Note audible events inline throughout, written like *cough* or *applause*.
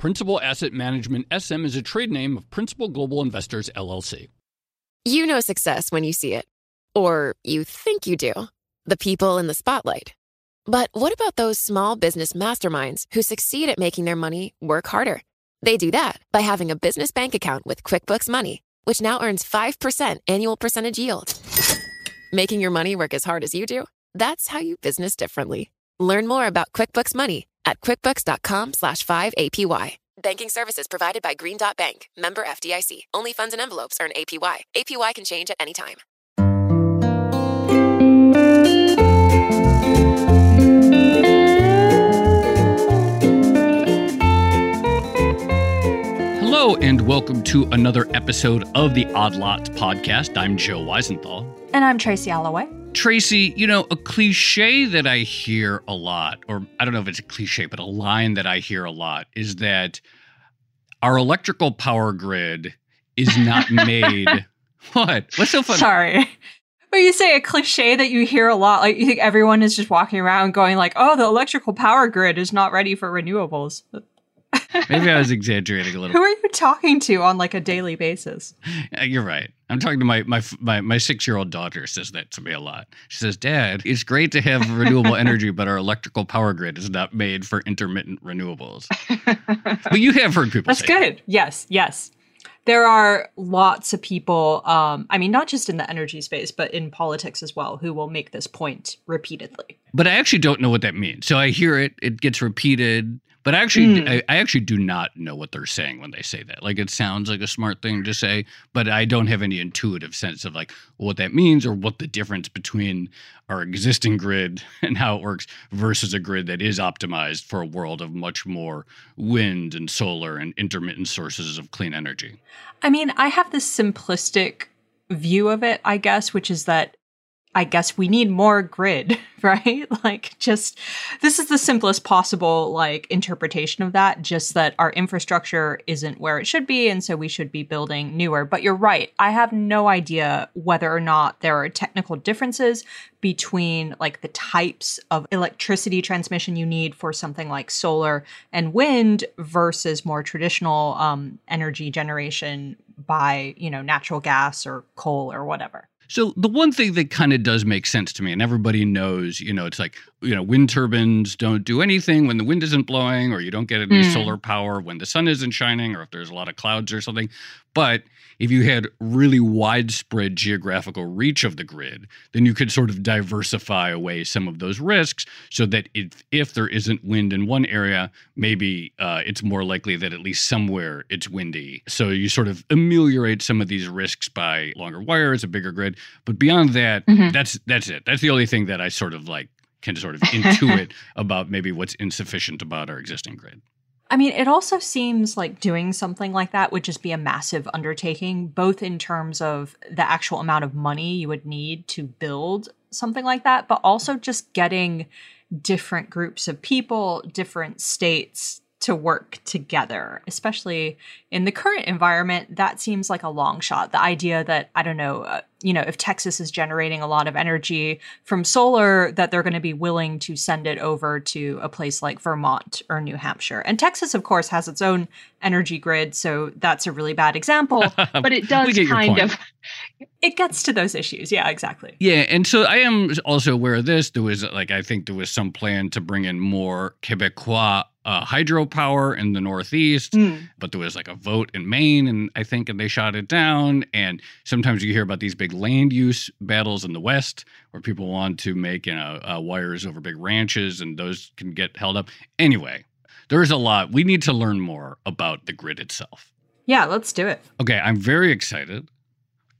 Principal Asset Management SM is a trade name of Principal Global Investors LLC. You know success when you see it. Or you think you do. The people in the spotlight. But what about those small business masterminds who succeed at making their money work harder? They do that by having a business bank account with QuickBooks Money, which now earns 5% annual percentage yield. Making your money work as hard as you do? That's how you business differently. Learn more about QuickBooks Money at quickbooks.com slash 5APY. Banking services provided by Green Dot Bank, member FDIC. Only funds and envelopes earn APY. APY can change at any time. Hello, and welcome to another episode of the Odd Lots podcast. I'm Joe Weisenthal. And I'm Tracy Alloway. Tracy, you know, a cliche that I hear a lot, or I don't know if it's a cliche, but a line that I hear a lot is that our electrical power grid is not *laughs* made. *laughs* what? What's so funny? Sorry. But you say a cliche that you hear a lot, like you think everyone is just walking around going like, "Oh, the electrical power grid is not ready for renewables." Maybe I was exaggerating a little. *laughs* Who are you talking to on like a daily basis? Yeah, you're right. I'm talking to my my my, my six year old daughter. Says that to me a lot. She says, "Dad, it's great to have *laughs* renewable energy, but our electrical power grid is not made for intermittent renewables." but you have heard people. That's good. That. Yes, yes. There are lots of people. Um, I mean, not just in the energy space, but in politics as well, who will make this point repeatedly. But I actually don't know what that means. So I hear it. It gets repeated but actually, mm. I, I, actually do not know what they're saying when they say that. Like it sounds like a smart thing to say, but I don't have any intuitive sense of like what that means or what the difference between our existing grid *laughs* and how it works versus a grid that is optimized for a world of much more wind and solar and intermittent sources of clean energy. I mean, I have this simplistic view of it, I guess, which is that I guess we need more grid, *laughs* right? like just this is the simplest possible like interpretation of that, just that our infrastructure isn't where it should be and so we should be building newer. But you're right. I have no idea whether or not there are technical differences between like the types of electricity transmission you need for something like solar and wind versus more traditional um, energy generation by, you know, natural gas or coal or whatever. So the one thing that kind of does make sense to me, and everybody knows, you know, it's like, you know, wind turbines don't do anything when the wind isn't blowing, or you don't get any mm. solar power when the sun isn't shining, or if there's a lot of clouds or something. But if you had really widespread geographical reach of the grid, then you could sort of diversify away some of those risks so that if, if there isn't wind in one area, maybe uh, it's more likely that at least somewhere it's windy. So you sort of ameliorate some of these risks by longer wires, a bigger grid. But beyond that, mm-hmm. that's that's it. That's the only thing that I sort of like can sort of *laughs* intuit about maybe what's insufficient about our existing grid. I mean, it also seems like doing something like that would just be a massive undertaking, both in terms of the actual amount of money you would need to build something like that, but also just getting different groups of people, different states to work together, especially in the current environment. That seems like a long shot. The idea that, I don't know, uh, you know, if Texas is generating a lot of energy from solar, that they're going to be willing to send it over to a place like Vermont or New Hampshire. And Texas, of course, has its own energy grid, so that's a really bad example. *laughs* but it does kind of. It gets to those issues. Yeah, exactly. Yeah. And so I am also aware of this. There was, like, I think there was some plan to bring in more Quebecois uh, hydropower in the Northeast, mm. but there was like a vote in Maine, and I think, and they shot it down. And sometimes you hear about these big land use battles in the West where people want to make you know uh, wires over big ranches, and those can get held up. Anyway, there's a lot. We need to learn more about the grid itself. Yeah, let's do it. Okay, I'm very excited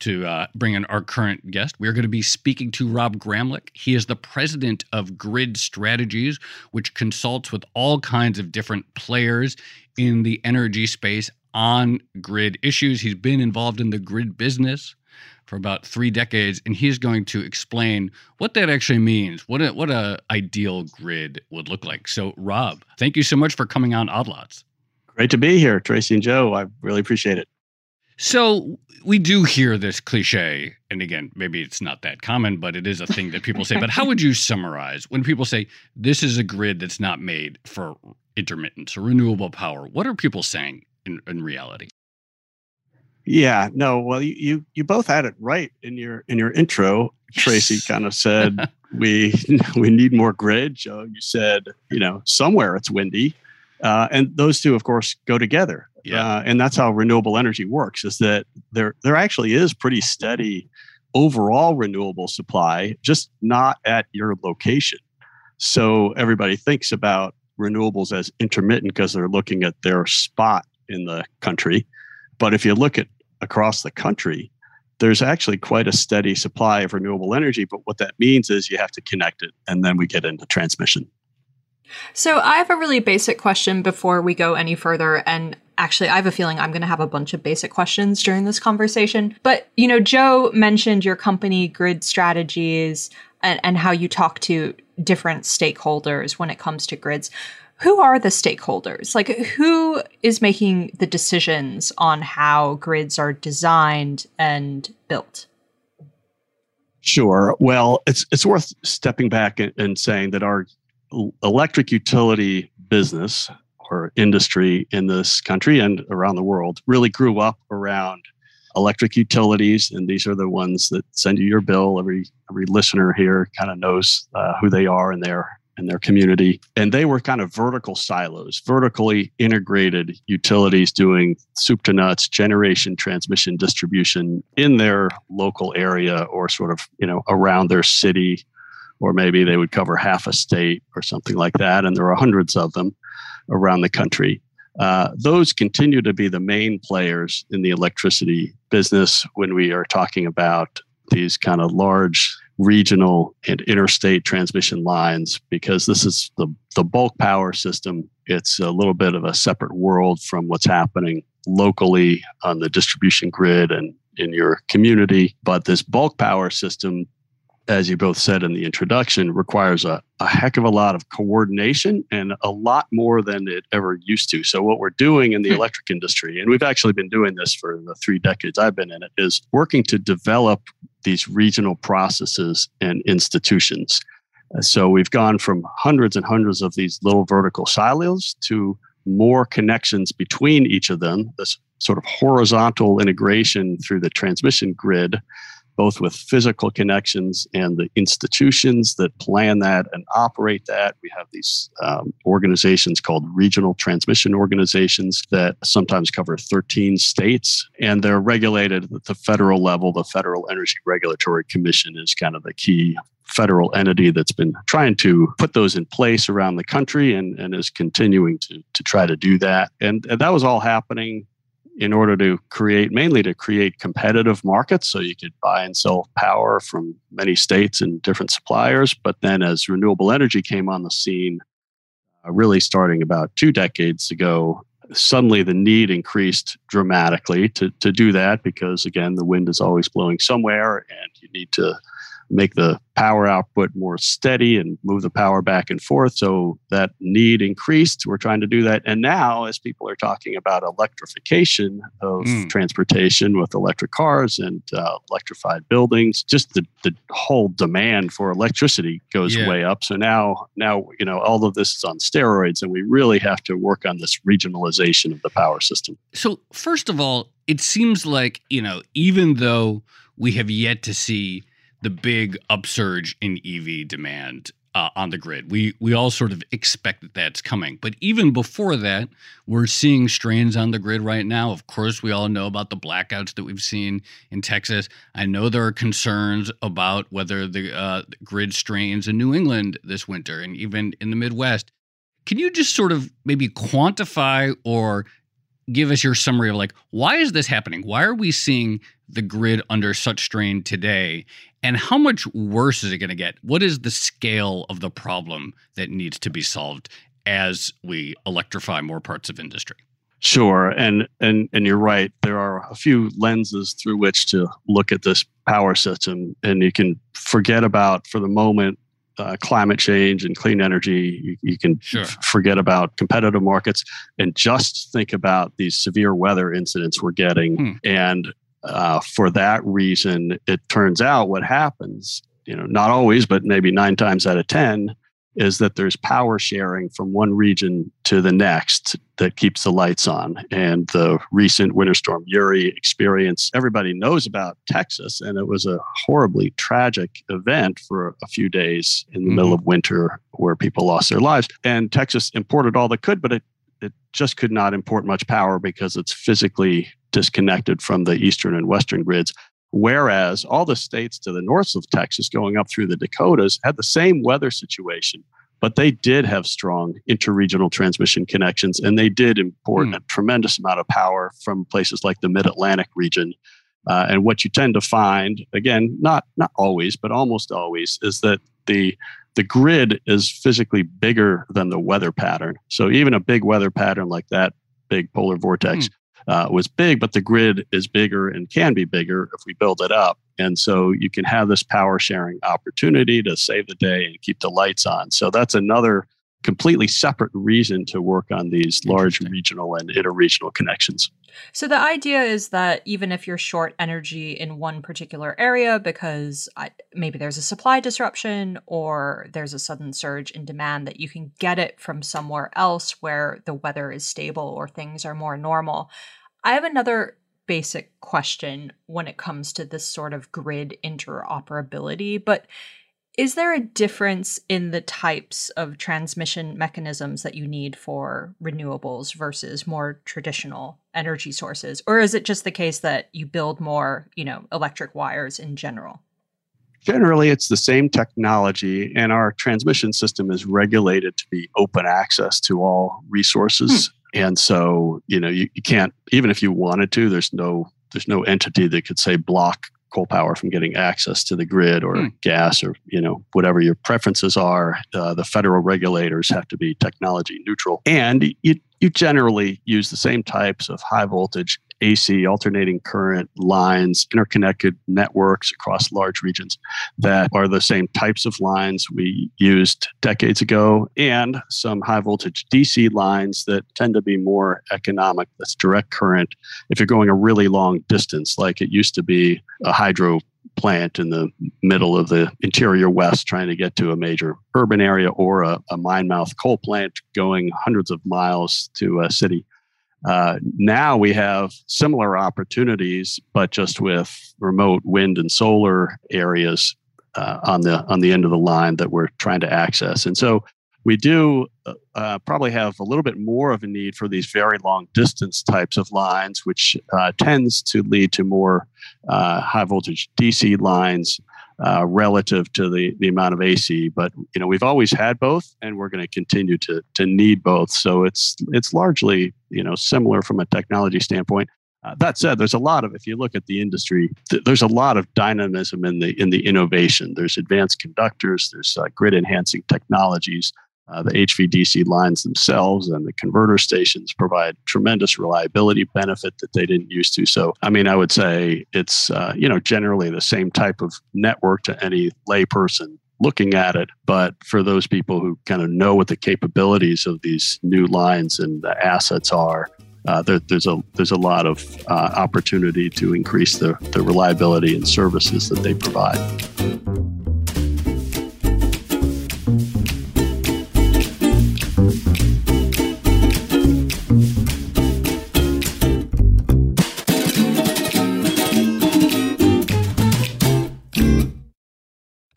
to uh, bring in our current guest. We're going to be speaking to Rob Gramlich. He is the president of Grid Strategies, which consults with all kinds of different players in the energy space. on grid issues. He's been involved in the grid business for about three decades, and he's going to explain what that actually means, what a, what a ideal grid would look like. So, Rob, thank you so much for coming on Odd Lots. Great to be here, Tracy and Joe. I really appreciate it. So we do hear this cliche, and again, maybe it's not that common, but it is a thing that people say. But how would you *laughs* summarize when people say this is a grid that's not made for intermittence or renewable power? What are people saying in, in reality? Yeah, no, well, you, you you both had it right in your in your intro. Yes. Tracy kind of said *laughs* we *laughs* we need more grid. Joe, you said you know somewhere it's windy, uh, and those two, of course, go together. Yeah. Uh, and that's how renewable energy works is that there there actually is pretty steady overall renewable supply, just not at your location. So everybody thinks about renewables as intermittent because they're looking at their spot in the country. But if you look at across the country, there's actually quite a steady supply of renewable energy. But what that means is you have to connect it, and then we get into transmission. So I have a really basic question before we go any further. And actually, I have a feeling I'm going to have a bunch of basic questions during this conversation. But, you know, Joe mentioned your company grid strategies and, and how you talk to different stakeholders when it comes to grids. Who are the stakeholders? Like, who is making the decisions on how grids are designed and built? Sure. Well, it's it's worth stepping back and, and saying that our electric utility business or industry in this country and around the world really grew up around electric utilities and these are the ones that send you your bill. Every every listener here kind of knows uh, who they are in their in their community. And they were kind of vertical silos vertically integrated utilities doing soup to nuts generation transmission distribution in their local area or sort of you know around their city or maybe they would cover half a state or something like that. And there are hundreds of them around the country. Uh, those continue to be the main players in the electricity business when we are talking about these kind of large regional and interstate transmission lines because this is the, the bulk power system. It's a little bit of a separate world from what's happening locally on the distribution grid and in your community. But this bulk power system as you both said in the introduction, requires a, a heck of a lot of coordination and a lot more than it ever used to. So, what we're doing in the hmm. electric industry, and we've actually been doing this for the three decades I've been in it, is working to develop these regional processes and institutions. So, we've gone from hundreds and hundreds of these little vertical silos to more connections between each of them, this sort of horizontal integration through the transmission grid both with physical connections and the institutions that plan that and operate that. We have these um, organizations called regional transmission organizations that sometimes cover 13 states, and they're regulated at the federal level. The Federal Energy Regulatory Commission is kind of the key federal entity that's been trying to put those in place around the country and, and is continuing to, to try to do that. And, and that was all happening in order to create mainly to create competitive markets. So you could buy and sell power from many states and different suppliers. But then as renewable energy came on the scene uh, really starting about two decades ago suddenly the need increased dramatically to, to do that because again the wind is always blowing somewhere and you need to make the power output more steady and move the power back and forth. So that need increased. We're trying to do that. And now, as people are talking about electrification of mm. transportation with electric cars and uh, electrified buildings, just the, the whole demand for electricity goes yeah. way up. So now, now, you know, all of this is on steroids, and we really have to work on this regionalization of the power system. So, first of all, it seems like, you know, even though we have yet to see the big upsurge in EV demand uh, on the grid. We we all sort of expect that that's coming, but even before that, we're seeing strains on the grid right now. Of course, we all know about the blackouts that we've seen in Texas. I know there are concerns about whether the uh, grid strains in New England this winter and even in the Midwest. Can you just sort of maybe quantify or give us your summary of like why is this happening? Why are we seeing the grid under such strain today? And how much worse is it going to get? What is the scale of the problem that needs to be solved as we electrify more parts of industry? Sure, and and and you're right. There are a few lenses through which to look at this power system, and you can forget about for the moment uh, climate change and clean energy. You, you can Sure. f- forget about competitive markets and just think about these severe weather incidents we're getting. Hmm. And uh, for that reason, it turns out what happens, you know, not always, but maybe nine times out of 10, is that there's power sharing from one region to the next that keeps the lights on. And the recent winter storm Uri experience, everybody knows about Texas, and it was a horribly tragic event for a few days in the middle of winter where people lost their lives. And Texas imported all that could, but it it just could not import much power because it's physically disconnected from the eastern and western grids. Whereas all the states to the north of Texas, going up through the Dakotas, had the same weather situation, but they did have strong interregional transmission connections and they did import Hmm. a tremendous amount of power from places like the mid Atlantic region. Uh, and what you tend to find, again, not not always, but almost always, is that the the grid is physically bigger than the weather pattern. So even a big weather pattern like that big polar vortex uh, was big, but the grid is bigger and can be bigger if we build it up. And so you can have this power sharing opportunity to save the day and keep the lights on. So that's another completely separate reason to work on these large regional and interregional connections. So the idea is that even if you're short energy in one particular area because maybe there's a supply disruption or there's a sudden surge in demand, that you can get it from somewhere else where the weather is stable or things are more normal. I have another basic question when it comes to this sort of grid interoperability, but is there a difference in the types of transmission mechanisms that you need for renewables versus more traditional energy sources? Or is it just the case that you build more, you know, electric wires in general? Generally, it's the same technology, and our transmission system is regulated to be open access to all resources. Hmm. And so, you know, you, you can't even if you wanted to. There's no there's no entity that could say block coal power from getting access to the grid or Hmm. gas or you know whatever your preferences are. Uh, the federal regulators have to be technology neutral, and you you generally use the same types of high voltage AC alternating current lines, interconnected networks across large regions that are the same types of lines we used decades ago, and some high voltage DC lines that tend to be more economic. That's direct current. If you're going a really long distance, like it used to be a hydro plant in the middle of the interior west trying to get to a major urban area or a, a mine mouth coal plant going hundreds of miles to a city. Uh, now we have similar opportunities, but just with remote wind and solar areas uh, on the on the end of the line that we're trying to access. And so we do uh, uh, probably have a little bit more of a need for these very long distance types of lines, which uh, tends to lead to more uh, high voltage DC lines uh, relative to the, the amount of AC. But you know we've always had both, and we're going to continue to to need both. So it's it's largely you know similar from a technology standpoint. Uh, that said, there's a lot of if you look at the industry, th- there's a lot of dynamism in the in the innovation. There's advanced conductors, there's uh, grid enhancing technologies. Uh, the HVDC lines themselves and the converter stations provide tremendous reliability benefit that they didn't used to. So, I mean, I would say it's uh, you know generally the same type of network to any layperson looking at it. But for those people who kind of know what the capabilities of these new lines and the assets are, uh, there, there's a there's a lot of uh, opportunity to increase the, the reliability and services that they provide.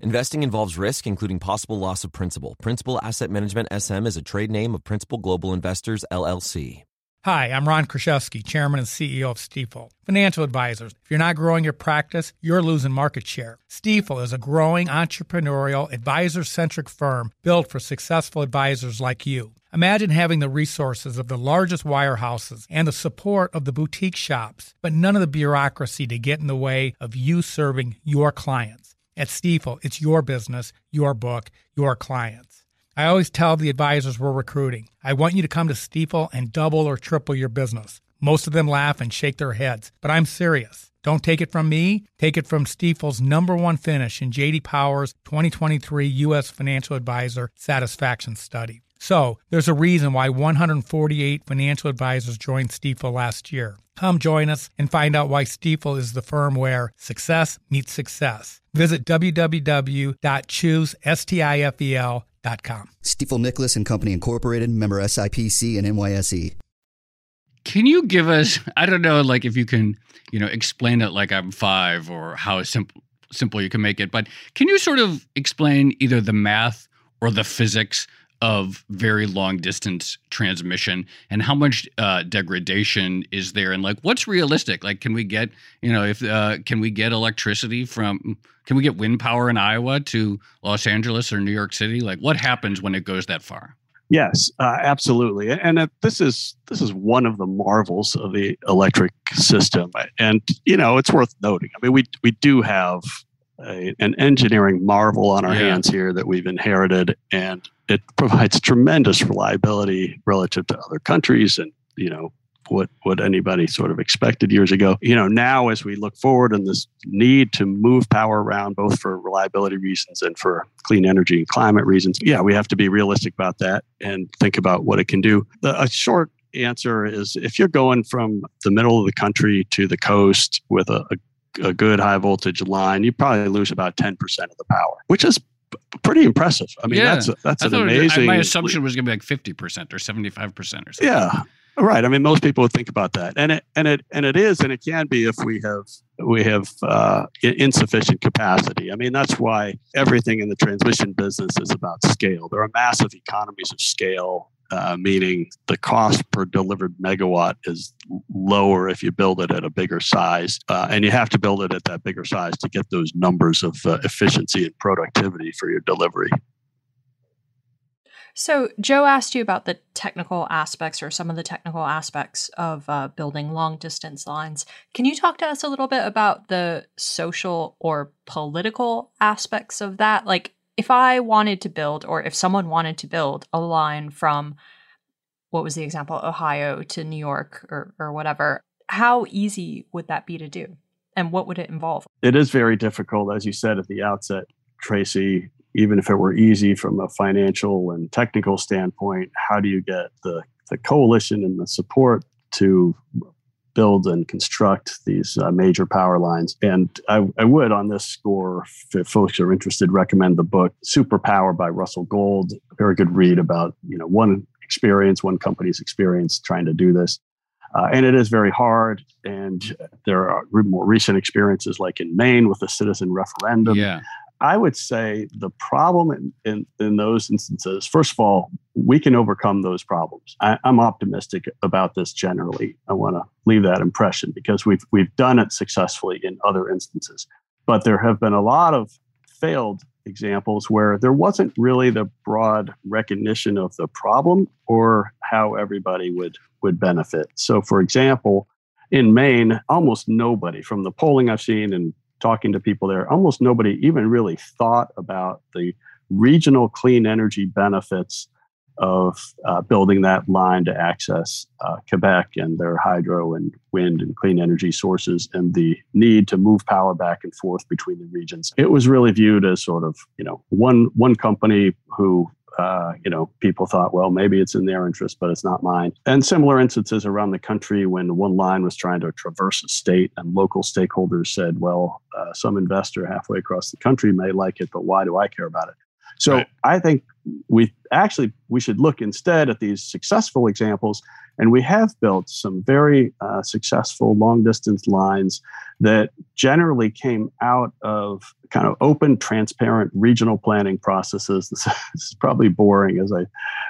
Investing involves risk, including possible loss of principal. Principal Asset Management SM is a trade name of Principal Global Investors, LLC. Hi, I'm Ron Kruszewski, Chairman and CEO of Stifel. Financial advisors, if you're not growing your practice, you're losing market share. Stifel is a growing entrepreneurial, advisor centric firm built for successful advisors like you. Imagine having the resources of the largest wirehouses and the support of the boutique shops, but none of the bureaucracy to get in the way of you serving your clients. At Stifel, it's your business, your book, your clients. I always tell the advisors we're recruiting, I want you to come to Stifel and double or triple your business. Most of them laugh and shake their heads, but I'm serious. Don't take it from me, take it from Stifel's number one finish in JD Power's 2023 U.S. Financial Advisor Satisfaction Study. So, there's a reason why 148 financial advisors joined Stifel last year. Come join us and find out why Stifel is the firm where success meets success. Visit www.choosestifel.com Stifel Stifel Nicolaus and Company Incorporated, member SIPC and NYSE. Can you give us, I don't know, like if you can, you know, explain it like I'm five or how simple simple you can make it, but can you sort of explain either the math or the physics of very long distance transmission and how much uh, degradation is there? And like what's realistic? Like can we get you know if uh, can we get electricity from can we get wind power in iowa to los angeles or new york city? Like what happens when it goes that far? Yes uh, absolutely. And uh, this is this is one of the marvels of the electric system. And you know it's worth noting. I mean we we do have a, an engineering marvel on our yeah. hands here that we've inherited and it *laughs* provides tremendous reliability relative to other countries and you know what what anybody sort of expected years ago you know now as we look forward and this need to move power around both for reliability reasons and for clean energy and climate reasons yeah we have to be realistic about that and think about what it can do the, a short answer is if you're going from the middle of the country to the coast with a, a, a good high voltage line you probably lose about 10% of the power which is pretty impressive. I mean, yeah. that's that's an amazing. Was, my assumption was going to be like fifty percent or seventy five percent or something. Yeah, right. I mean, most people would think about that, and it and it and it is, and it can be if we have we have uh, insufficient capacity. I mean, that's why everything in the transmission business is about scale. There are massive economies of scale uh, meaning the cost per delivered megawatt is lower if you build it at a bigger size. Uh, and you have to build it at that bigger size to get those numbers of uh, efficiency and productivity for your delivery. So, Joe asked you about the technical aspects or some of the technical aspects of uh, building long distance lines. Can you talk to us a little bit about the social or political aspects of that? Like, if I wanted to build, or if someone wanted to build a line from what was the example, Ohio to New York or, or whatever, how easy would that be to do? And what would it involve? It is very difficult, as you said at the outset, Tracy. Even if it were easy from a financial and technical standpoint, how do you get the, the coalition and the support to build and construct these uh, major power lines. And I, I, would, on this score, if folks are interested, recommend the book Superpower by Russell Gold. A very good read about you know one experience, one company's experience trying to do this. Uh, and it is very hard. And there are more recent experiences, like in Maine with the citizen referendum. Yeah. I would say the problem in, in, in, those instances, first of all, we can overcome those problems. I, am optimistic about this generally. Want to leave that impression because we've we've done it successfully in other instances. But there have been a lot of failed examples where there wasn't really the broad recognition of the problem or how everybody would would benefit. So for example, in Maine, almost nobody from the polling I've seen and talking to people there, almost nobody even really thought about the regional clean energy benefits of uh, building that line to access uh, Quebec and their hydro and wind and clean energy sources and the need to move power back and forth between the regions. It was really viewed as sort of, you know, one one company who uh, you know, people thought, well, maybe it's in their interest, but it's not mine. And similar instances around the country when one line was trying to traverse a state and local stakeholders said, well, uh, some investor halfway across the country may like it, but why do I care about it? So right. I think we actually we should look instead at these successful examples, and we have built some very uh, successful long distance lines that generally came out of kind of open, transparent regional planning processes. *laughs* This, is probably boring as I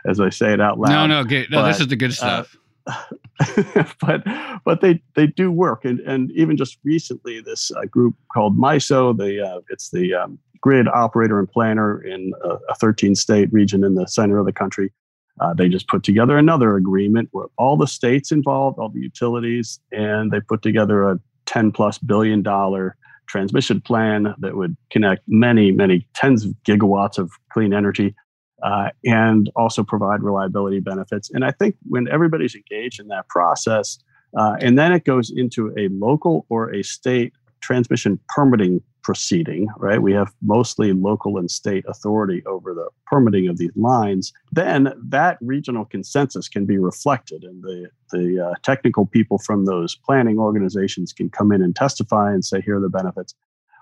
as I say it out loud. No, no, no. But, this is the good uh, stuff. *laughs* but but they they do work, and and even just recently, this uh, group called MISO, the uh, it's the um, grid operator and planner in a, a 13 state region in the center of the country. Uh, they just put together another agreement where all the states involved, all the utilities, and they put together a 10 plus billion dollar transmission plan that would connect many, many tens of gigawatts of clean energy uh, and also provide reliability benefits. And I think when everybody's engaged in that process, uh, and then it goes into a local or a state transmission permitting proceeding, right? We have mostly local and state authority over the permitting of these lines. Then that regional consensus can be reflected, and the the uh, technical people from those planning organizations can come in and testify and say, here are the benefits.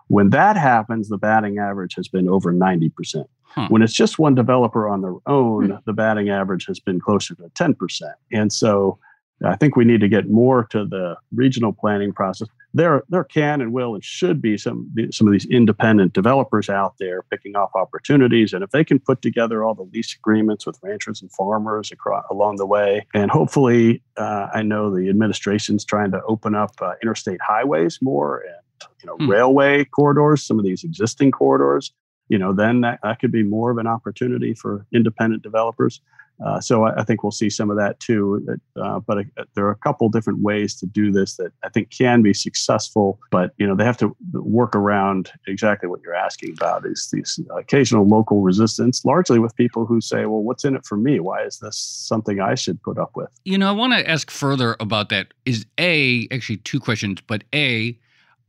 When that happens, the batting average has been over 90%. Huh. When it's just one developer on their own, hmm. the batting average has been closer to 10%. And so I think we need to get more to the regional planning process. There, there can and will and should be some some of these independent developers out there picking off opportunities, and if they can put together all the lease agreements with ranchers and farmers across along the way, and hopefully, uh, I know the administration's trying to open up uh, interstate highways more and you know hmm. railway corridors, some of these existing corridors you know, then that, that could be more of an opportunity for independent developers. Uh, so I, I, think we'll see some of that too. Uh, but uh, there are a couple different ways to do this that I think can be successful. But you know, they have to work around exactly what you're asking about: is these occasional local resistance, largely with people who say, "Well, what's in it for me? Why is this something I should put up with?" You know, I want to ask further about that. Is a actually two questions, but a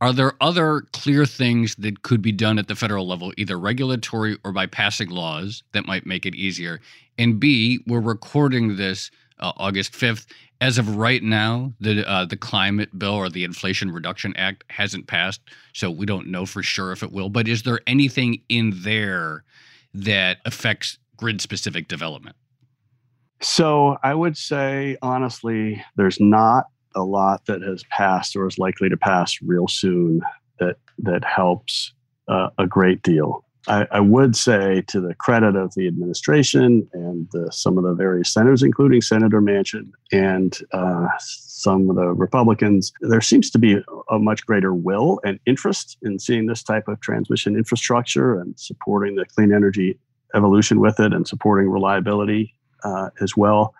are there other clear things that could be done at the federal level, either regulatory or by passing laws that might make it easier? And B, we're recording this uh, August 5th. As of right now, the uh, the climate bill or the Inflation Reduction Act hasn't passed, so we don't know for sure if it will. But is there anything in there that affects grid specific development? So I would say honestly, there's not a lot that has passed or is likely to pass real soon that that helps uh, a great deal. I, I, would say, to the credit of the administration and the, some of the various senators, including Senator Manchin and uh, some of the Republicans, there seems to be a much greater will and interest in seeing this type of transmission infrastructure and supporting the clean energy evolution with it and supporting reliability uh, as well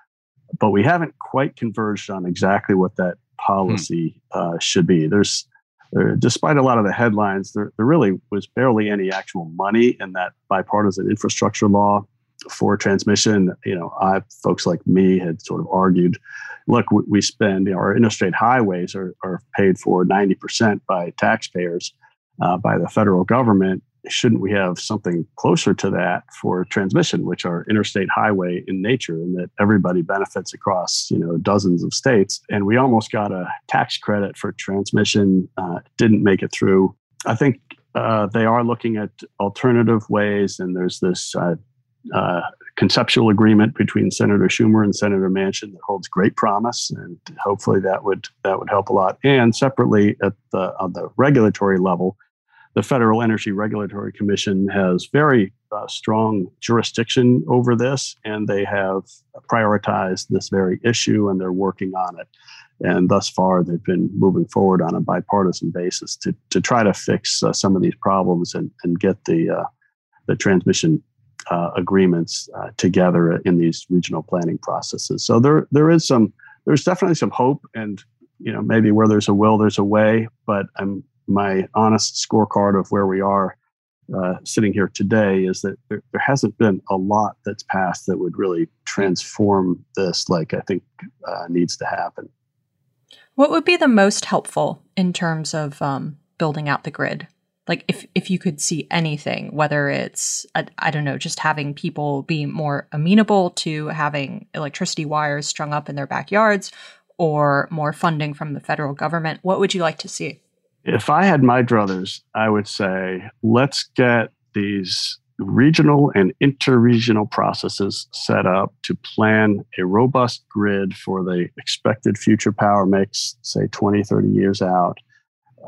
but we haven't quite converged on exactly what that policy hmm. uh, should be. There's, there, despite a lot of the headlines, there, there really was barely any actual money in that bipartisan infrastructure law for transmission. You know, I, folks like me had sort of argued, look, we, we spend you know, our interstate highways are, are paid for 90% by taxpayers, uh, by the federal government, shouldn't we have something closer to that for transmission, which are interstate highway in nature, and that everybody benefits across you know dozens of states? And we almost got a tax credit for transmission, uh, didn't make it through. I think uh, they are looking at alternative ways, and there's this uh, uh conceptual agreement between Senator Schumer and Senator Manchin that holds great promise, and hopefully that would that would help a lot. And separately at the on the regulatory level the Federal Energy Regulatory Commission has very uh, strong jurisdiction over this, and they have prioritized this very issue and they're working on it. And thus far, they've been moving forward on a bipartisan basis to, to try to fix uh, some of these problems and, and get the, uh, the transmission uh, agreements uh, together in these regional planning processes. So there, there is some, there's definitely some hope, and you know maybe where there's a will, there's a way. But I'm my honest scorecard of where we are uh, sitting here today is that there, there, hasn't been a lot that's passed that would really transform this like I think uh, needs to happen. What would be the most helpful in terms of um, building out the grid? Like if if you could see anything, whether it's I, I don't know, just having people be more amenable to having electricity wires strung up in their backyards, or more funding from the federal government, what would you like to see? If I had my druthers, I would say let's get these regional and interregional processes set up to plan a robust grid for the expected future power mix, say 20, 30 years out.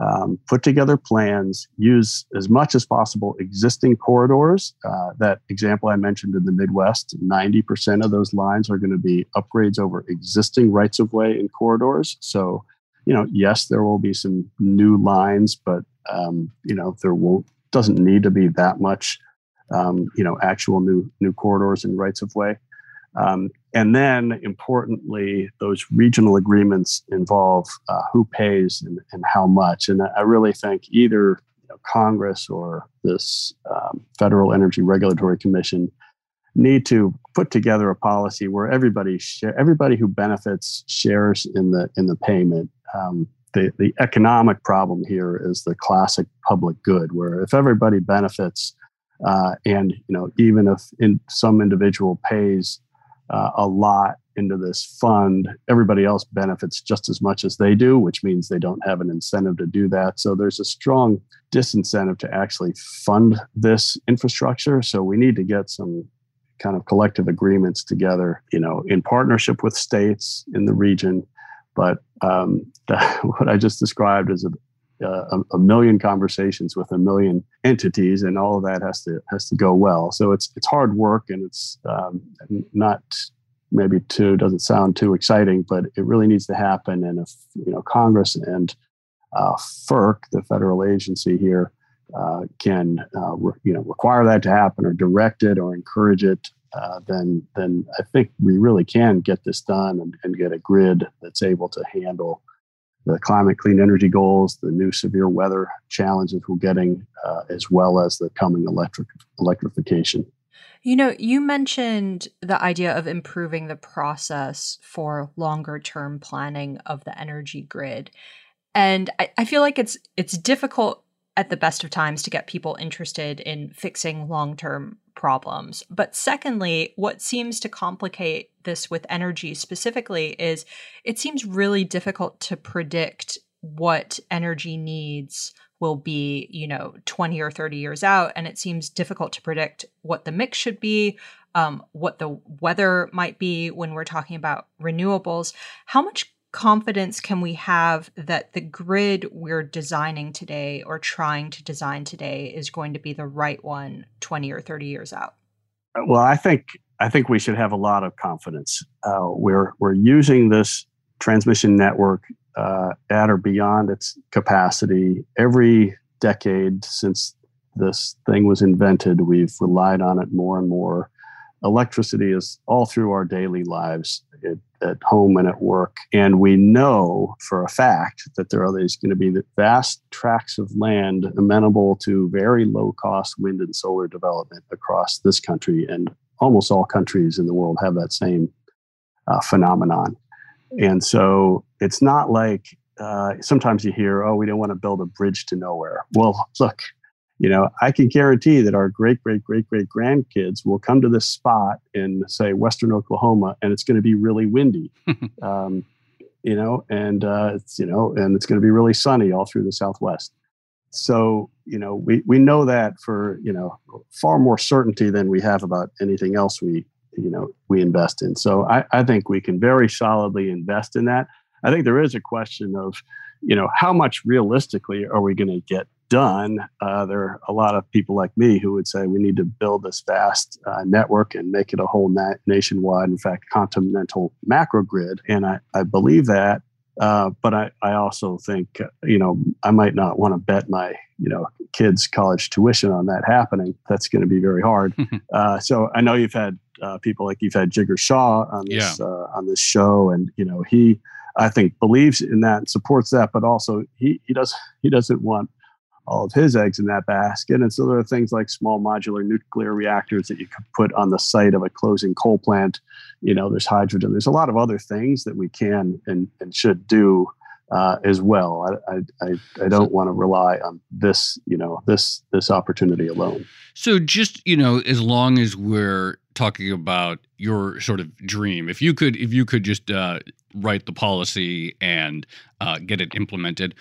um, put together plans, use as much as possible existing corridors. Uh, that example I mentioned in the Midwest, 90% of those lines are going to be upgrades over existing rights of way in corridors. So, you know, yes, there will be some new lines, but, um, you know, there won't, doesn't need to be that much, um, you know, actual new, new corridors and rights of way. Um, and then, importantly, those regional agreements involve uh, who pays and, and, how much. And I really think either you know, Congress or this um, Federal Energy Regulatory Commission need to put together a policy where everybody share, everybody who benefits shares in the in the payment. Um, the, the economic problem here is the classic public good, where if everybody benefits, uh, and you know even if in some individual pays uh, a lot into this fund, everybody else benefits just as much as they do, which means they don't have an incentive to do that. So there's a strong disincentive to actually fund this infrastructure. So we need to get some kind of collective agreements together, you know, in partnership with states in the region. But um, *laughs* what I just described is a, a, a, million conversations with a million entities, and all of that has to has to go well. So it's it's hard work, and it's um, not maybe too doesn't sound too exciting, but it really needs to happen. And if you know Congress and uh, FERC, the federal agency here, uh, can uh, re- you know require that to happen or direct it or encourage it, uh, then then I think we really can get this done and, and get a grid that's able to handle the climate clean energy goals, the new severe weather challenges we're getting, uh, as well as the coming electric electrification. You know, you mentioned the idea of improving the process for longer term planning of the energy grid. And I, I feel like it's it's difficult at the best of times to get people interested in fixing long term problems. But secondly, what seems to complicate this with energy specifically is it seems really difficult to predict what energy needs will be, you know, 20 or 30 years out. And it seems difficult to predict what the mix should be, um, what the weather might be when we're talking about renewables. How much confidence can we have that the grid we're designing today or trying to design today is going to be the right one 20 or 30 years out? Well, I think I think we should have a lot of confidence. Uh, we're we're using this transmission network uh, at or beyond its capacity every decade since this thing was invented. We've relied on it more and more. Electricity is all through our daily lives. It, at home and at work. And we know for a fact that there are these going to be vast tracts of land amenable to very low cost wind and solar development across this country. And almost all countries in the world have that same uh, phenomenon. And so it's not like uh, sometimes you hear, oh, we don't want to build a bridge to nowhere. Well, look, you know, I can guarantee that our great, great, great, great grandkids will come to this spot in, say, Western Oklahoma, and it's going to be really windy, *laughs* um, you know, and uh, it's you know, and it's going to be really sunny all through the Southwest. So, you know, we we know that for you know far more certainty than we have about anything else we you know we invest in. So, I, I think we can very solidly invest in that. I think there is a question of, you know, how much realistically are we going to get done, uh, there are a lot of people like me who would say we need to build this vast uh, network and make it a whole na- nationwide, in fact, continental macro grid. And I, I believe that. Uh, but I, I also think, you know, I might not want to bet my, you know, kids' college tuition on that happening. That's going to be very hard. *laughs* Uh, so I know you've had uh, people like you've had Jigar Shah on this yeah. Uh, on this show, and you know he, I think, believes in that and supports that, but also he he does he doesn't want all of his eggs in that basket. And so there are things like small modular nuclear reactors that you could put on the site of a closing coal plant. You know, there's hydrogen. There's a lot of other things that we can and, and should do uh, as well. I, I, I don't want to rely on this, you know, this this opportunity alone. So just you know, as long as we're talking about your sort of dream, if you could if you could just uh, write the policy and uh, get it implemented,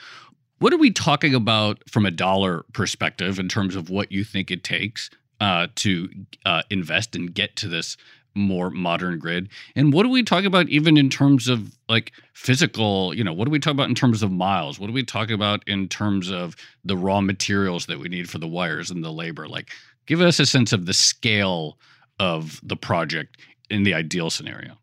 what are we talking about from a dollar perspective in terms of what you think it takes uh, to uh, invest and get to this more modern grid? And what do we talk about even in terms of like physical, you know, what do we talk about in terms of miles? What do we talk about in terms of the raw materials that we need for the wires and the labor? Like give us a sense of the scale of the project in the ideal scenario.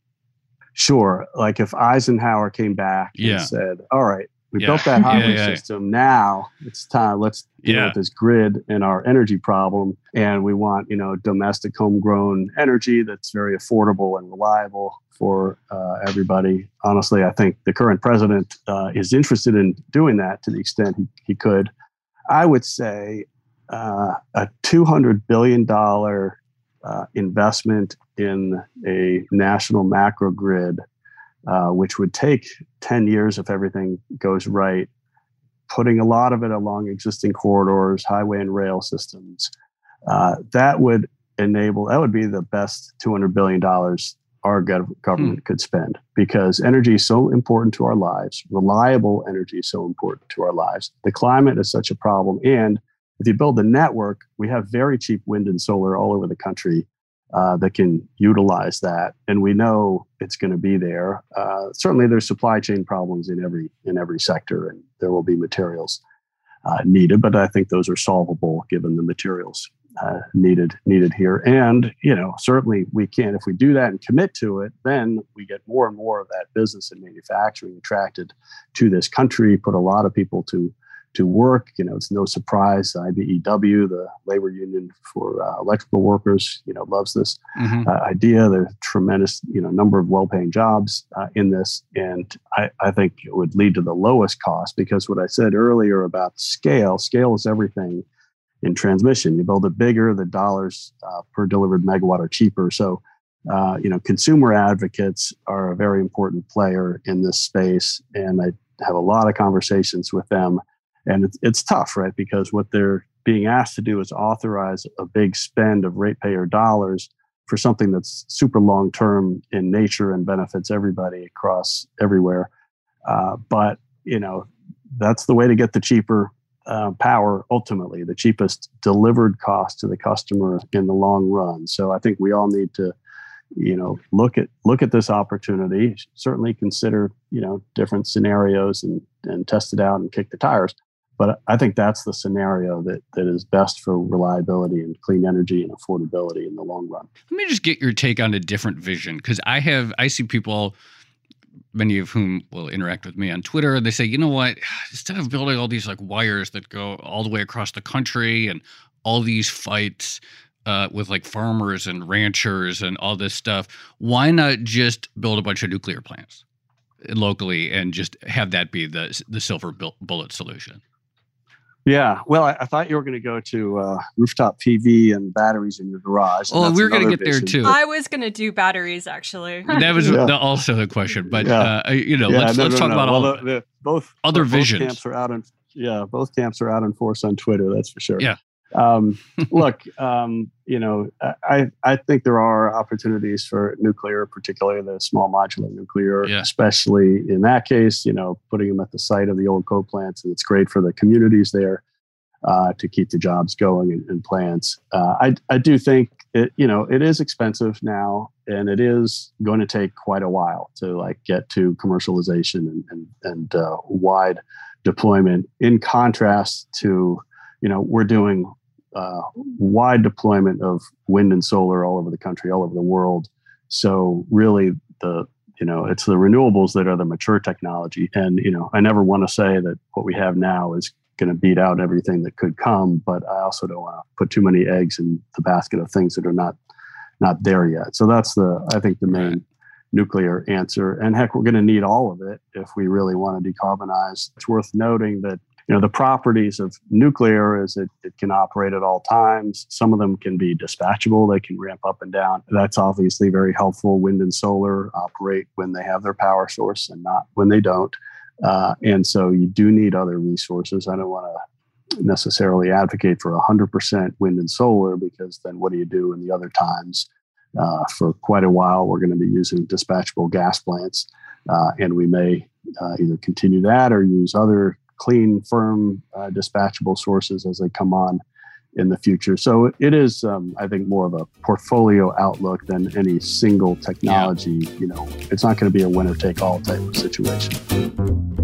Sure. Like if Eisenhower came back Yeah. and said, "All right, we Yeah. built that highway yeah, yeah. system. Now it's time. Let's deal with this grid and our energy problem. And we want, you know, domestic homegrown energy that's very affordable and reliable for uh, everybody. Honestly, I think the current president uh, is interested in doing that to the extent he, he could. I would say uh, a $200 billion uh, investment in a national macro grid, uh, which would take 10 years if everything goes right, putting a lot of it along existing corridors, highway and rail systems. Uh, that would enable, that would be the best $200 billion our gov- government could spend because energy is so important to our lives. Reliable energy is so important to our lives. The climate is such a problem. And if you build the network, we have very cheap wind and solar all over the country uh, that can utilize that, and we know it's going to be there. Uh, certainly, there's supply chain problems in every in every sector, and there will be materials uh, needed. But I think those are solvable given the materials uh, needed needed here. And you know, certainly we can if we do that and commit to it, then we get more and more of that business and manufacturing attracted to this country. Put a lot of people to to work. You know, it's no surprise IBEW, the labor union for uh, electrical workers, you know, loves this Mhm. uh, idea. There's a tremendous, you know, number of well-paying jobs uh, in this, and I, I think it would lead to the lowest cost because what I said earlier about scale, scale is everything in transmission. You build it bigger, the dollars uh, per delivered megawatt are cheaper. So, uh, you know, consumer advocates are a very important player in this space, and I have a lot of conversations with them and it's, it's tough right? Because what they're being asked to do is authorize a big spend of ratepayer dollars for something that's super long term in nature and benefits everybody across everywhere. Uh, but you know that's the way to get the cheaper uh, power ultimately the cheapest delivered cost to the customer in the long run. So i think we all need to you know look at look at this opportunity certainly consider you know different scenarios and and test it out and kick the tires but I think that's the scenario that, that is best for reliability and clean energy and affordability in the long run. Let me just get your take on a different vision because I have I see people, many of whom will interact with me on Twitter, and they say, you know what, *sighs* instead of building all these like wires that go all the way across the country and all these fights uh, with like farmers and ranchers and all this stuff, why not just build a bunch of nuclear plants locally and just have that be the the silver bullet solution? Yeah, well, I, I thought you were going to go to uh, rooftop PV and batteries in your garage. and Oh, we were gonna another get there too. I was gonna do batteries actually. *laughs* That was *laughs* Yeah. the, also the question, but Yeah. uh, you know, Yeah, let's no, let's no, talk no. about well, all. the, the, both other both visions. Camps are out in yeah, both camps are out in force on Twitter. That's for sure. Yeah. Um, *laughs* look, um, you know, I I think there are opportunities for nuclear, particularly the small modular nuclear, Yeah. especially in that case. You know, putting them at the site of the old coal plants, and it's great for the communities there uh, to keep the jobs going and, in plants. Uh, I I do think it you know it is expensive now, and it is going to take quite a while to like get to commercialization and and, and uh, wide deployment. In contrast to you know we're doing uh, wide deployment of wind and solar all over the country, all over the world. So really, the you know it's the renewables that are the mature technology. And you know, I never want to say that what we have now is going to beat out everything that could come, but I also don't want to put too many eggs in the basket of things that are not not there yet. So that's the I think the main nuclear answer. And heck, we're going to need all of it if we really want to decarbonize. It's worth noting that you know the properties of nuclear is it, it can operate at all times. Some of them can be dispatchable. They can ramp up and down. That's obviously very helpful. Wind and solar operate when they have their power source and not when they don't. Uh, and so you do need other resources. I don't want to necessarily advocate for 100% wind and solar because then what do you do in the other times? Uh, for quite a while we're going to be using dispatchable gas plants uh, and we may uh, either continue that or use other clean, firm, uh, dispatchable sources as they come on in the future. So it is, um, I think, more of a portfolio outlook than any single technology. Yeah. You know, it's not going to be a winner take all type of situation.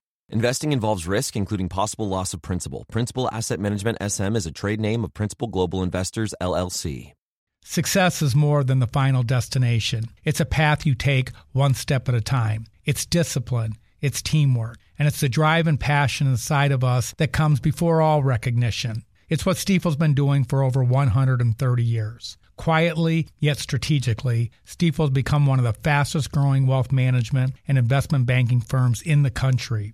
Investing involves risk, including possible loss of principal. Principal Asset Management SM is a trade name of Principal Global Investors, LLC. Success is more than the final destination. It's a path you take one step at a time. It's discipline, it's teamwork, and it's the drive and passion inside of us that comes before all recognition. It's what Stifel's been doing for over 130 years. Quietly, yet strategically, Stifel's become one of the fastest growing wealth management and investment banking firms in the country.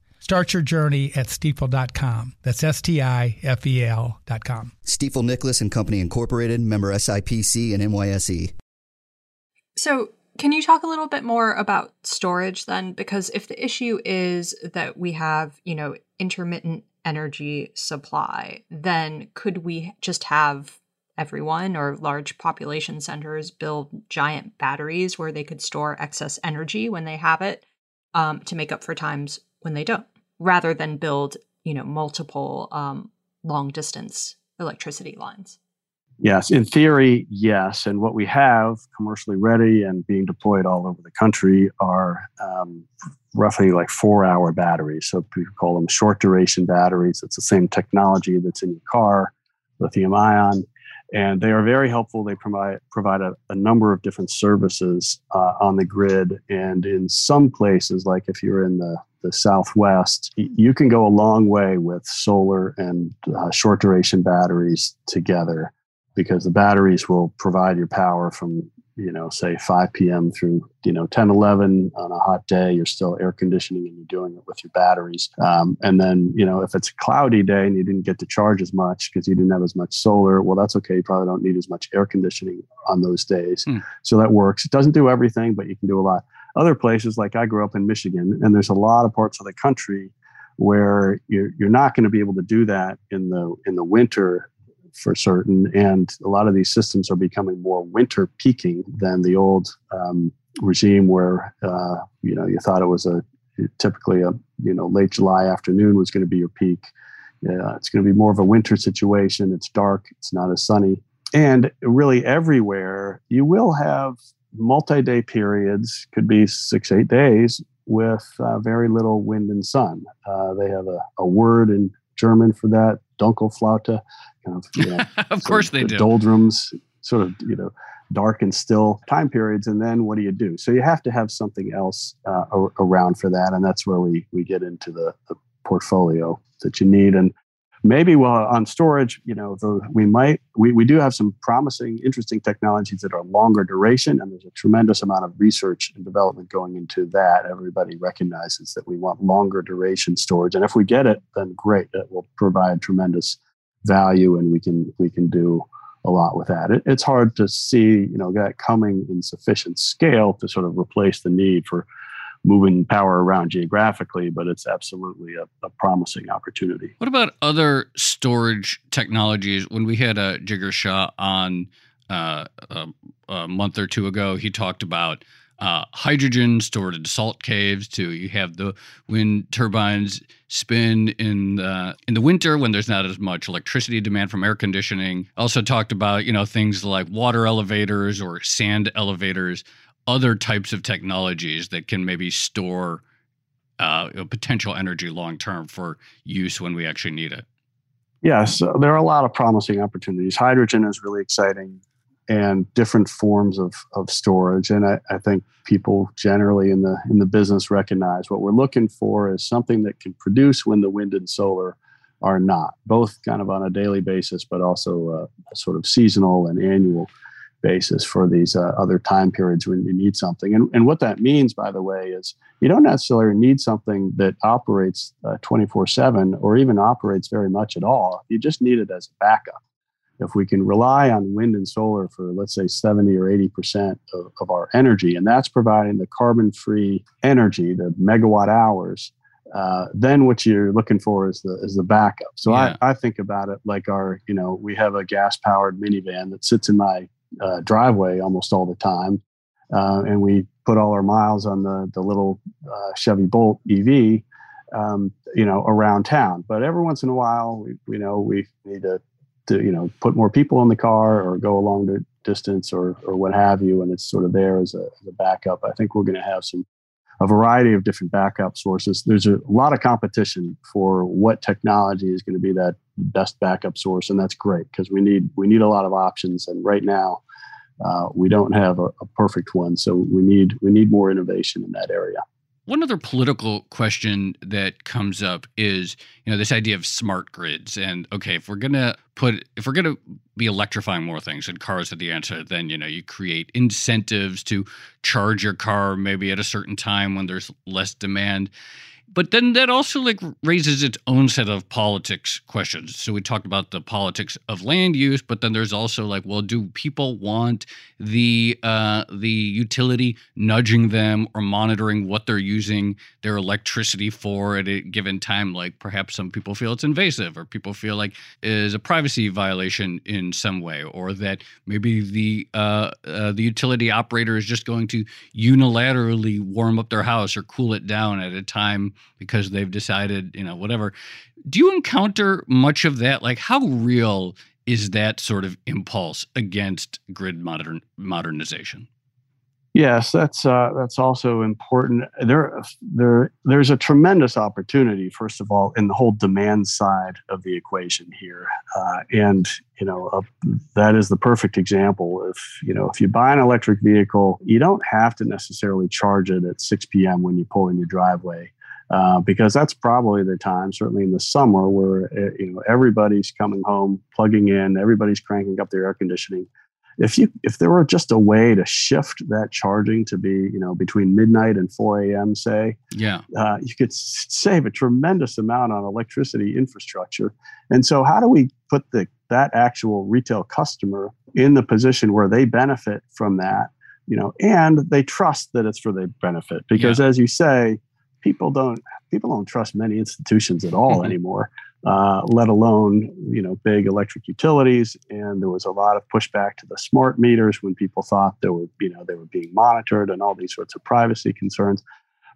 Start your journey at stifel.com. That's S T I F E L.com. Stifel Nicolaus and Company Incorporated, member SIPC and NYSE. So, can you talk a little bit more about storage then? Because if the issue is that we have, you know, intermittent energy supply, then could we just have everyone or large population centers build giant batteries where they could store excess energy when they have it um, to make up for times when they don't? Rather than build, you know, multiple um, long distance electricity lines? Yes, in theory, yes. And what we have commercially ready and being deployed all over the country are um, roughly like four hour batteries. So we call them short duration batteries. It's the same technology that's in your car, lithium ion and they are very helpful. They provide provide a, a number of different services uh, on the grid, and in some places, like if you're in the the Southwest, you can go a long way with solar and uh, short duration batteries together because the batteries will provide your power from you know, say 5 p.m. through, you know, 10, 11 on a hot day, you're still air conditioning and you're doing it with your batteries. Um, and then, you know, if it's a cloudy day and you didn't get to charge as much because you didn't have as much solar, well, that's okay. You probably don't need as much air conditioning on those days. Mm. So that works. It doesn't do everything, but you can do a lot. Other places, like I grew up in Michigan, and there's a lot of parts of the country where you're, you're not going to be able to do that in the in the winter for certain. And a lot of these systems are becoming more winter peaking than the old um, regime where, uh, you know, you thought it was a typically a, you know, late July afternoon was going to be your peak. It's going to be more of a winter situation. It's dark. It's not as sunny. And really everywhere, you will have multi day periods, could be six, eight days, with uh, very little wind and sun. Uh, they have a, a word in German for that, Dunkelflaute, kind of, you know, *laughs* of course they do. Doldrums, sort of, you know, dark and still time periods. And then what do you do? So you have to have something else uh, around for that. And that's where we, we get into the, the portfolio that you need. And maybe well on storage you know the, we might we, we do have some promising interesting technologies that are longer duration and there's a tremendous amount of research and development going into that everybody recognizes that we want longer duration storage and if we get it then great it will provide tremendous value and we can we can do a lot with that it, it's hard to see you know that coming in sufficient scale to sort of replace the need for moving power around geographically, but it's absolutely a, a, promising opportunity. What about other storage technologies? When we had a Jigar Shah on uh, a, a, month or two ago, he talked about uh, hydrogen stored in salt caves. Too, you have the wind turbines spin in the in the winter when there's not as much electricity demand from air conditioning. Also talked about you know things like water elevators or sand elevators other types of technologies that can maybe store uh, potential energy long term for use when we actually need it? Yes, there are a lot of promising opportunities. Hydrogen is really exciting and different forms of, of storage. And I, I, think people generally in the in the business recognize what we're looking for is something that can produce when the wind and solar are not, both kind of on a daily basis, but also uh, a sort of seasonal and annual basis for these uh, other time periods when you need something. And, and what that means, by the way, is you don't necessarily need something that operates 24 uh, 7 or even operates very much at all. You just need it as a backup. If we can rely on wind and solar for, let's say, 70 or 80% of, of our energy, and that's providing the carbon free energy, the megawatt hours. Uh, then what you're looking for is the is the backup. So yeah. I, I think about it like our, you know, we have a gas powered minivan that sits in my uh, driveway almost all the time, uh, and we put all our miles on the the little uh, Chevy Bolt EV, um, you know, around town. But every once in a while, we, we know we need to, to you know put more people in the car or go a longer distance or or what have you, and it's sort of there as a, as a backup. I think we're going to have some a variety of different backup sources. There's a lot of competition for what technology is going to be that best backup source, and that's great because we need we need a lot of options. And right now, uh, we don't have a, a perfect one, so we need we need more innovation in that area. One other political question that comes up is, you know, this idea of smart grids. And okay, if we're gonna put, if we're gonna be electrifying more things, and cars are the answer, then you know you create incentives to charge your car maybe at a certain time when there's less demand but then that also like raises its own set of politics questions. So we talked about the politics of land use but then there's also like well do people want the uh, the utility nudging them or monitoring what they're using their electricity for at a given time? Like perhaps some people feel it's invasive or people feel like is a privacy violation in some way or that maybe the uh, uh, the utility operator is just going to unilaterally warm up their house or cool it down at a time because they've decided, you know, whatever. Do you encounter much of that? Like, how real is that sort of impulse against grid modern modernization? Yes, that's uh, that's also important. There, there, there's a tremendous opportunity. First of all, in the whole demand side of the equation here, uh, and you know uh, that is the perfect example. If you know if you buy an electric vehicle, you don't have to necessarily charge it at 6 p.m. when you pull in your driveway. Uh, because that's probably the time, certainly in the summer, where uh, you know everybody's coming home, plugging in, everybody's cranking up their air conditioning. If you if there were just a way to shift that charging to be you know between midnight and 4 a.m. say, yeah, uh, you could save a tremendous amount on electricity infrastructure. And so, how do we put the that actual retail customer in the position where they benefit from that? You know, and they trust that it's for their benefit because, yeah. as you say, people don't people don't trust many institutions at all mm-hmm. anymore, uh, let alone you know big electric utilities. And there was a lot of pushback to the smart meters when people thought they were you know they were being monitored and all these sorts of privacy concerns.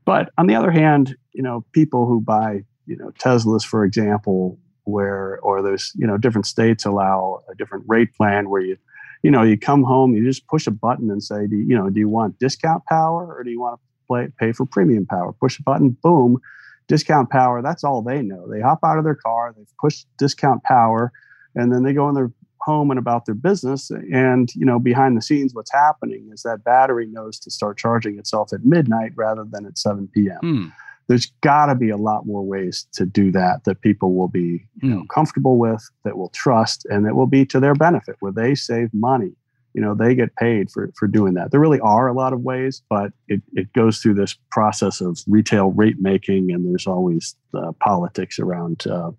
But on the other hand, you know people who buy you know Teslas, for example, where or there's you know different states allow a different rate plan where you you know you come home you just push a button and say do you, you know do you want discount power or do you want to play, pay for premium power. Push a button, boom, discount power. That's all they know. They hop out of their car, they've pushed discount power, and then they go in their home and about their business. And you know, behind the scenes, what's happening is that battery knows to start charging itself at midnight rather than at 7 p.m. Hmm. There's got to be a lot more ways to do that that people will be you know, hmm. comfortable with, that will trust, and that will be to their benefit, where they save money you know they get paid for for doing that. There really are a lot of ways but it, it goes through this process of retail rate making and there's always politics around uh,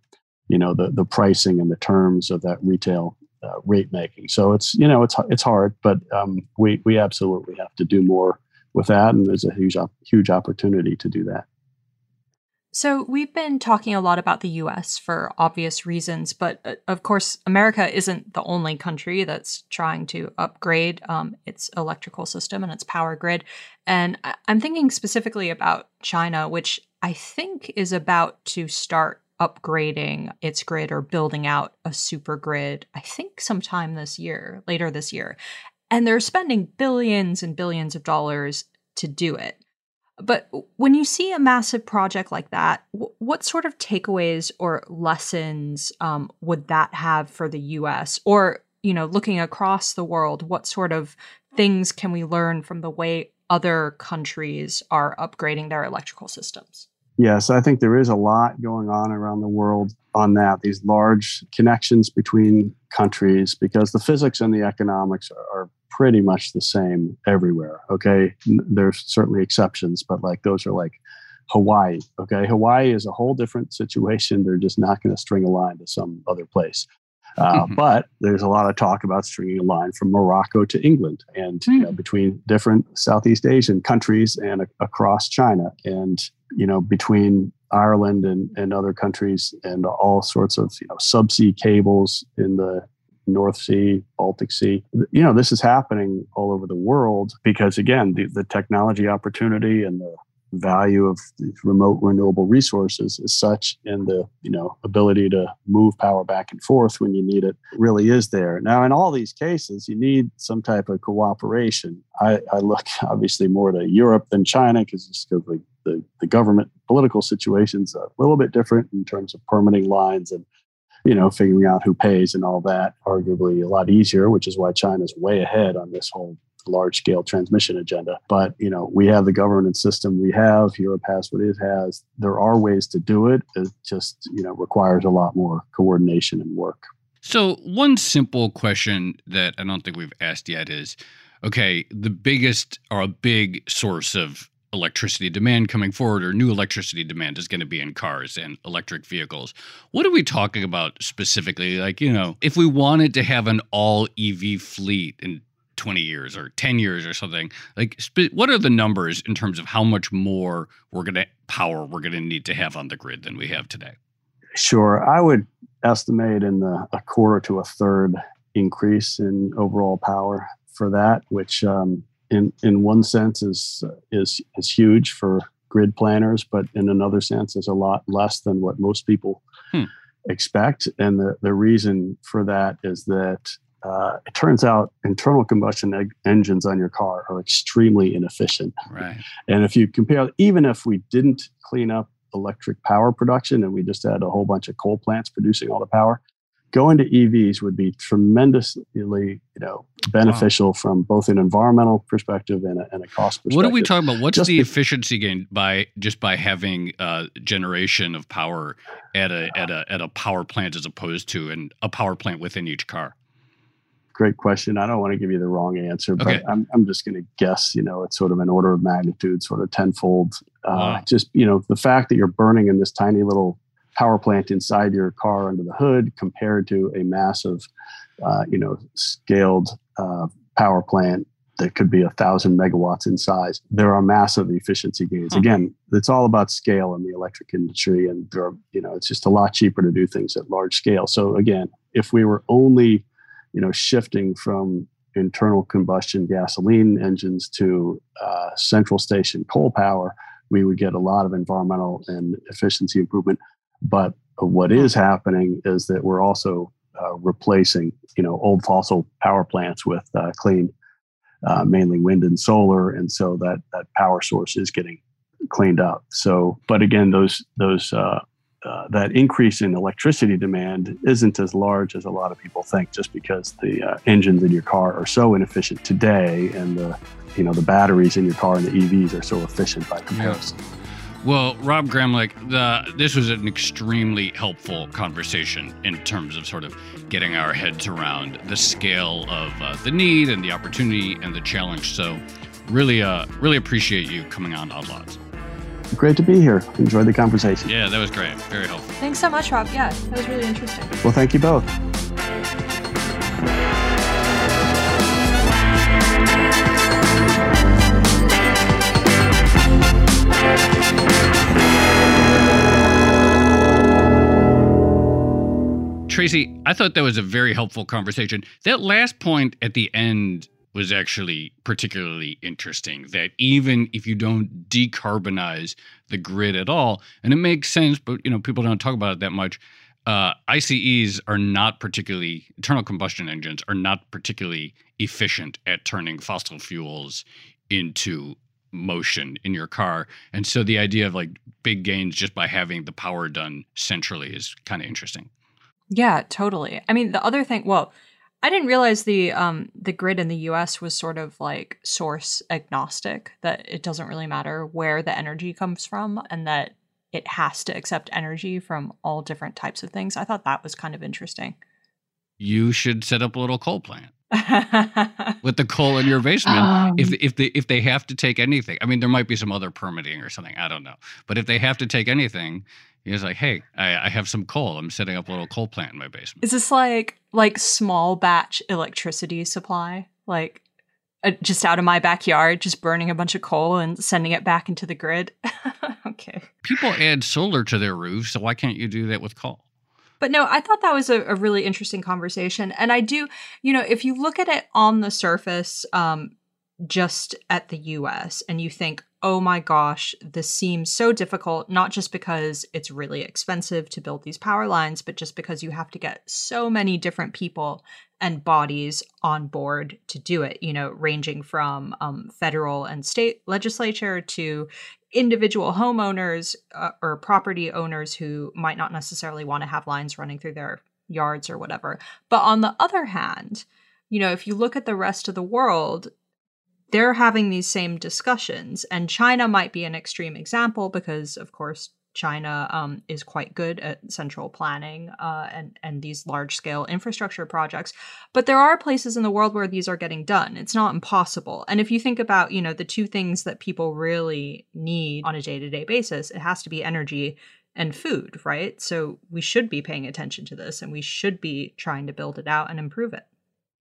you know the the pricing and the terms of that retail uh, rate making. So it's you know it's it's hard but um, we we absolutely have to do more with that and there's a huge huge opportunity to do that so, we've been talking a lot about the US for obvious reasons, but uh, of course, America isn't the only country that's trying to upgrade um, its electrical system and its power grid. And I'm thinking specifically about China, which I think is about to start upgrading its grid or building out a super grid, I think sometime this year, later this year. And they're spending billions and billions of dollars to do it. But when you see a massive project like that, what sort of takeaways or lessons um, would that have for the U.S. or you know, looking across the world, what sort of things can we learn from the way other countries are upgrading their electrical systems? Yes, I think there is a lot going on around the world on that, these large connections between countries, because the physics and the economics are, are pretty much the same everywhere. Okay. There's certainly exceptions, but like those are like Hawaii. Okay. Hawaii is a whole different situation. They're just not going to string a line to some other place. Uh, mm-hmm. But there's a lot of talk about stringing a line from Morocco to England and mm-hmm. you know, between different Southeast Asian countries and a- across China and you know between Ireland and, and other countries and all sorts of you know subsea cables in the North Sea, Baltic Sea. You know, this is happening all over the world because, again, the, the technology opportunity and the value of remote renewable resources is such and the you know ability to move power back and forth when you need it really is there now in all these cases you need some type of cooperation i, I look obviously more to europe than china because the, the, the government political situation's a little bit different in terms of permitting lines and you know figuring out who pays and all that arguably a lot easier which is why china's way ahead on this whole large scale transmission agenda. But, you know, we have the governance system we have. Europe has what it has. There are ways to do it. It just, you know, requires a lot more coordination and work. So, one simple question that I don't think we've asked yet is okay, the biggest or a big source of electricity demand coming forward or new electricity demand is going to be in cars and electric vehicles. What are we talking about specifically? Like, you know, if we wanted to have an all EV fleet in 20 years or 10 years or something like what are the numbers in terms of how much more we're going to power we're going to need to have on the grid than we have today sure i would estimate in the a quarter to a third increase in overall power for that which um, in in one sense is is is huge for grid planners but in another sense is a lot less than what most people hmm. expect and the the reason for that is that uh, it turns out internal combustion eg- engines on your car are extremely inefficient. Right. And if you compare, even if we didn't clean up electric power production and we just had a whole bunch of coal plants producing all the power, going to EVs would be tremendously, you know, beneficial wow. from both an environmental perspective and a, and a cost perspective. What are we talking about? What's just the be- efficiency gain by just by having uh, generation of power at a at a at a power plant as opposed to an, a power plant within each car? great question. I don't want to give you the wrong answer, but okay. I'm, I'm just going to guess, you know, it's sort of an order of magnitude, sort of tenfold. Uh, wow. Just, you know, the fact that you're burning in this tiny little power plant inside your car under the hood compared to a massive, uh, you know, scaled uh, power plant that could be a thousand megawatts in size. There are massive efficiency gains. Huh. Again, it's all about scale in the electric industry, and there are, you know, it's just a lot cheaper to do things at large scale. So again, if we were only you know, shifting from internal combustion gasoline engines to uh, central station coal power, we would get a lot of environmental and efficiency improvement. But what is happening is that we're also uh, replacing, you know, old fossil power plants with uh, clean, uh, mainly wind and solar, and so that that power source is getting cleaned up. So, but again, those those uh, uh, that increase in electricity demand isn't as large as a lot of people think, just because the uh, engines in your car are so inefficient today, and the you know the batteries in your car and the EVs are so efficient by comparison. Yeah. Well, Rob Gramlich, the, this was an extremely helpful conversation in terms of sort of getting our heads around the scale of uh, the need and the opportunity and the challenge. So, really, uh, really appreciate you coming on Odd Lots. Great to be here. Enjoyed the conversation. Yeah, that was great. Very helpful. Thanks so much, Rob. Yeah, that was really interesting. Well, thank you both. Tracy, I thought that was a very helpful conversation. That last point at the end was actually particularly interesting that even if you don't decarbonize the grid at all and it makes sense but you know people don't talk about it that much uh, ICEs are not particularly internal combustion engines are not particularly efficient at turning fossil fuels into motion in your car. And so the idea of like big gains just by having the power done centrally is kind of interesting. Yeah, totally. I mean, the other thing, well, I didn't realize the um the grid in the US was sort of like source agnostic that it doesn't really matter where the energy comes from and that it has to accept energy from all different types of things. I thought that was kind of interesting. You should set up a little coal plant. *laughs* with the coal in your basement um, if if they if they have to take anything i mean there might be some other permitting or something i don't know but if they have to take anything he's like hey I, I have some coal. I'm setting up a little coal plant in my basement. Is this like like small batch electricity supply? Like uh, just out of my backyard just burning a bunch of coal and sending it back into the grid? *laughs* Okay. People add solar to their roofs so why can't you do that with coal? But no, I thought that was a, a, really interesting conversation. And I do, you know, if you look at it on the surface, um, just at the US, and you think, oh my gosh, this seems so difficult, not just because it's really expensive to build these power lines, but just because you have to get so many different people and bodies on board to do it, you know, ranging from um, federal and state legislature to individual homeowners uh, or property owners who might not necessarily want to have lines running through their yards or whatever. But on the other hand, you know, if you look at the rest of the world, they're having these same discussions. And China might be an extreme example because, of course, China um, is quite good at central planning uh, and and these large scale infrastructure projects. But there are places in the world where these are getting done. It's not impossible. And if you think about you know the two things that people really need on a day to day basis, it has to be energy and food, right? So we should be paying attention to this, and we should be trying to build it out and improve it.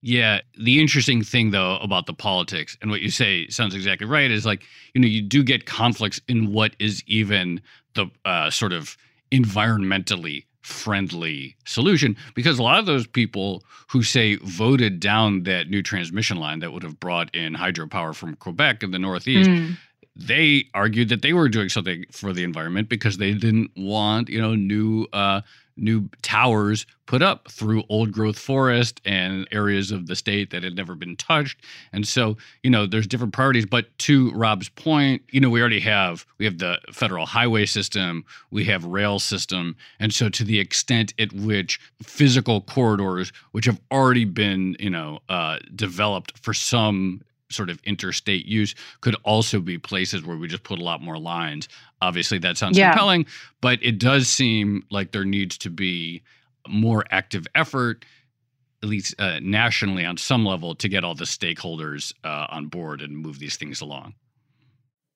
Yeah. The interesting thing, though, about the politics and what you say sounds exactly right is like, you know, you do get conflicts in what is even the uh, sort of environmentally friendly solution because a lot of those people who say voted down that new transmission line that would have brought in hydropower from Quebec in the Northeast. Mm. They argued that they were doing something for the environment because they didn't want, you know, new uh, new towers put up through old growth forest and areas of the state that had never been touched. And so, you know, there's different priorities. But to Rob's point, you know, we already have we have the federal highway system, we have rail system. And so to the extent at which physical corridors, which have already been, you know, uh, developed for some sort of interstate use could also be places where we just put a lot more lines. Obviously, that sounds yeah. compelling, but it does seem like there needs to be more active effort, at least uh, nationally on some level, to get all the stakeholders uh, on board and move these things along.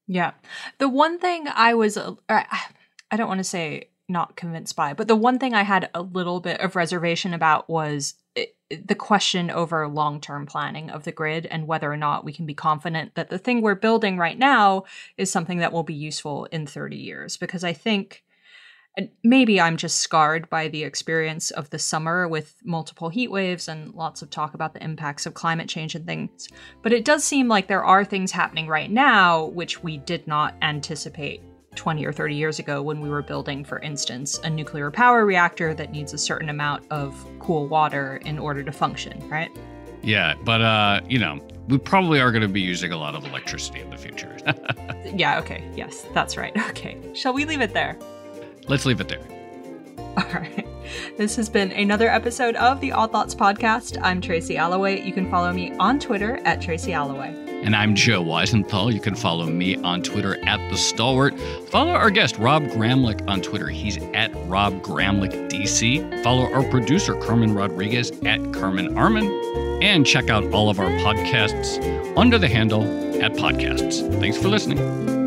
Yeah. The one thing I was, uh, I don't want to say not convinced by, but the one thing I had a little bit of reservation about was the question over long term planning of the grid and whether or not we can be confident that the thing we're building right now is something that will be useful in 30 years. Because I think maybe I'm just scarred by the experience of the summer with multiple heat waves and lots of talk about the impacts of climate change and things. But it does seem like there are things happening right now which we did not anticipate 20 or 30 years ago when we were building, for instance, a nuclear power reactor that needs a certain amount of cool water in order to function, right? Yeah, but uh, you know, we probably are going to be using a lot of electricity in the future. *laughs* yeah, okay. Yes, that's right. *laughs* Okay. Shall we leave it there? Let's leave it there. All right. This has been another episode of the Odd Lots podcast. I'm Tracy Alloway. You can follow me on Twitter at Tracy Alloway. And I'm Joe Weisenthal. You can follow me on Twitter at The Stalwart. Follow our guest, Rob Gramlich, on Twitter. He's at Rob Gramlich DC. Follow our producer, Carmen Rodriguez, at Carmen Armin. And check out all of our podcasts under the handle at Podcasts. Thanks for listening.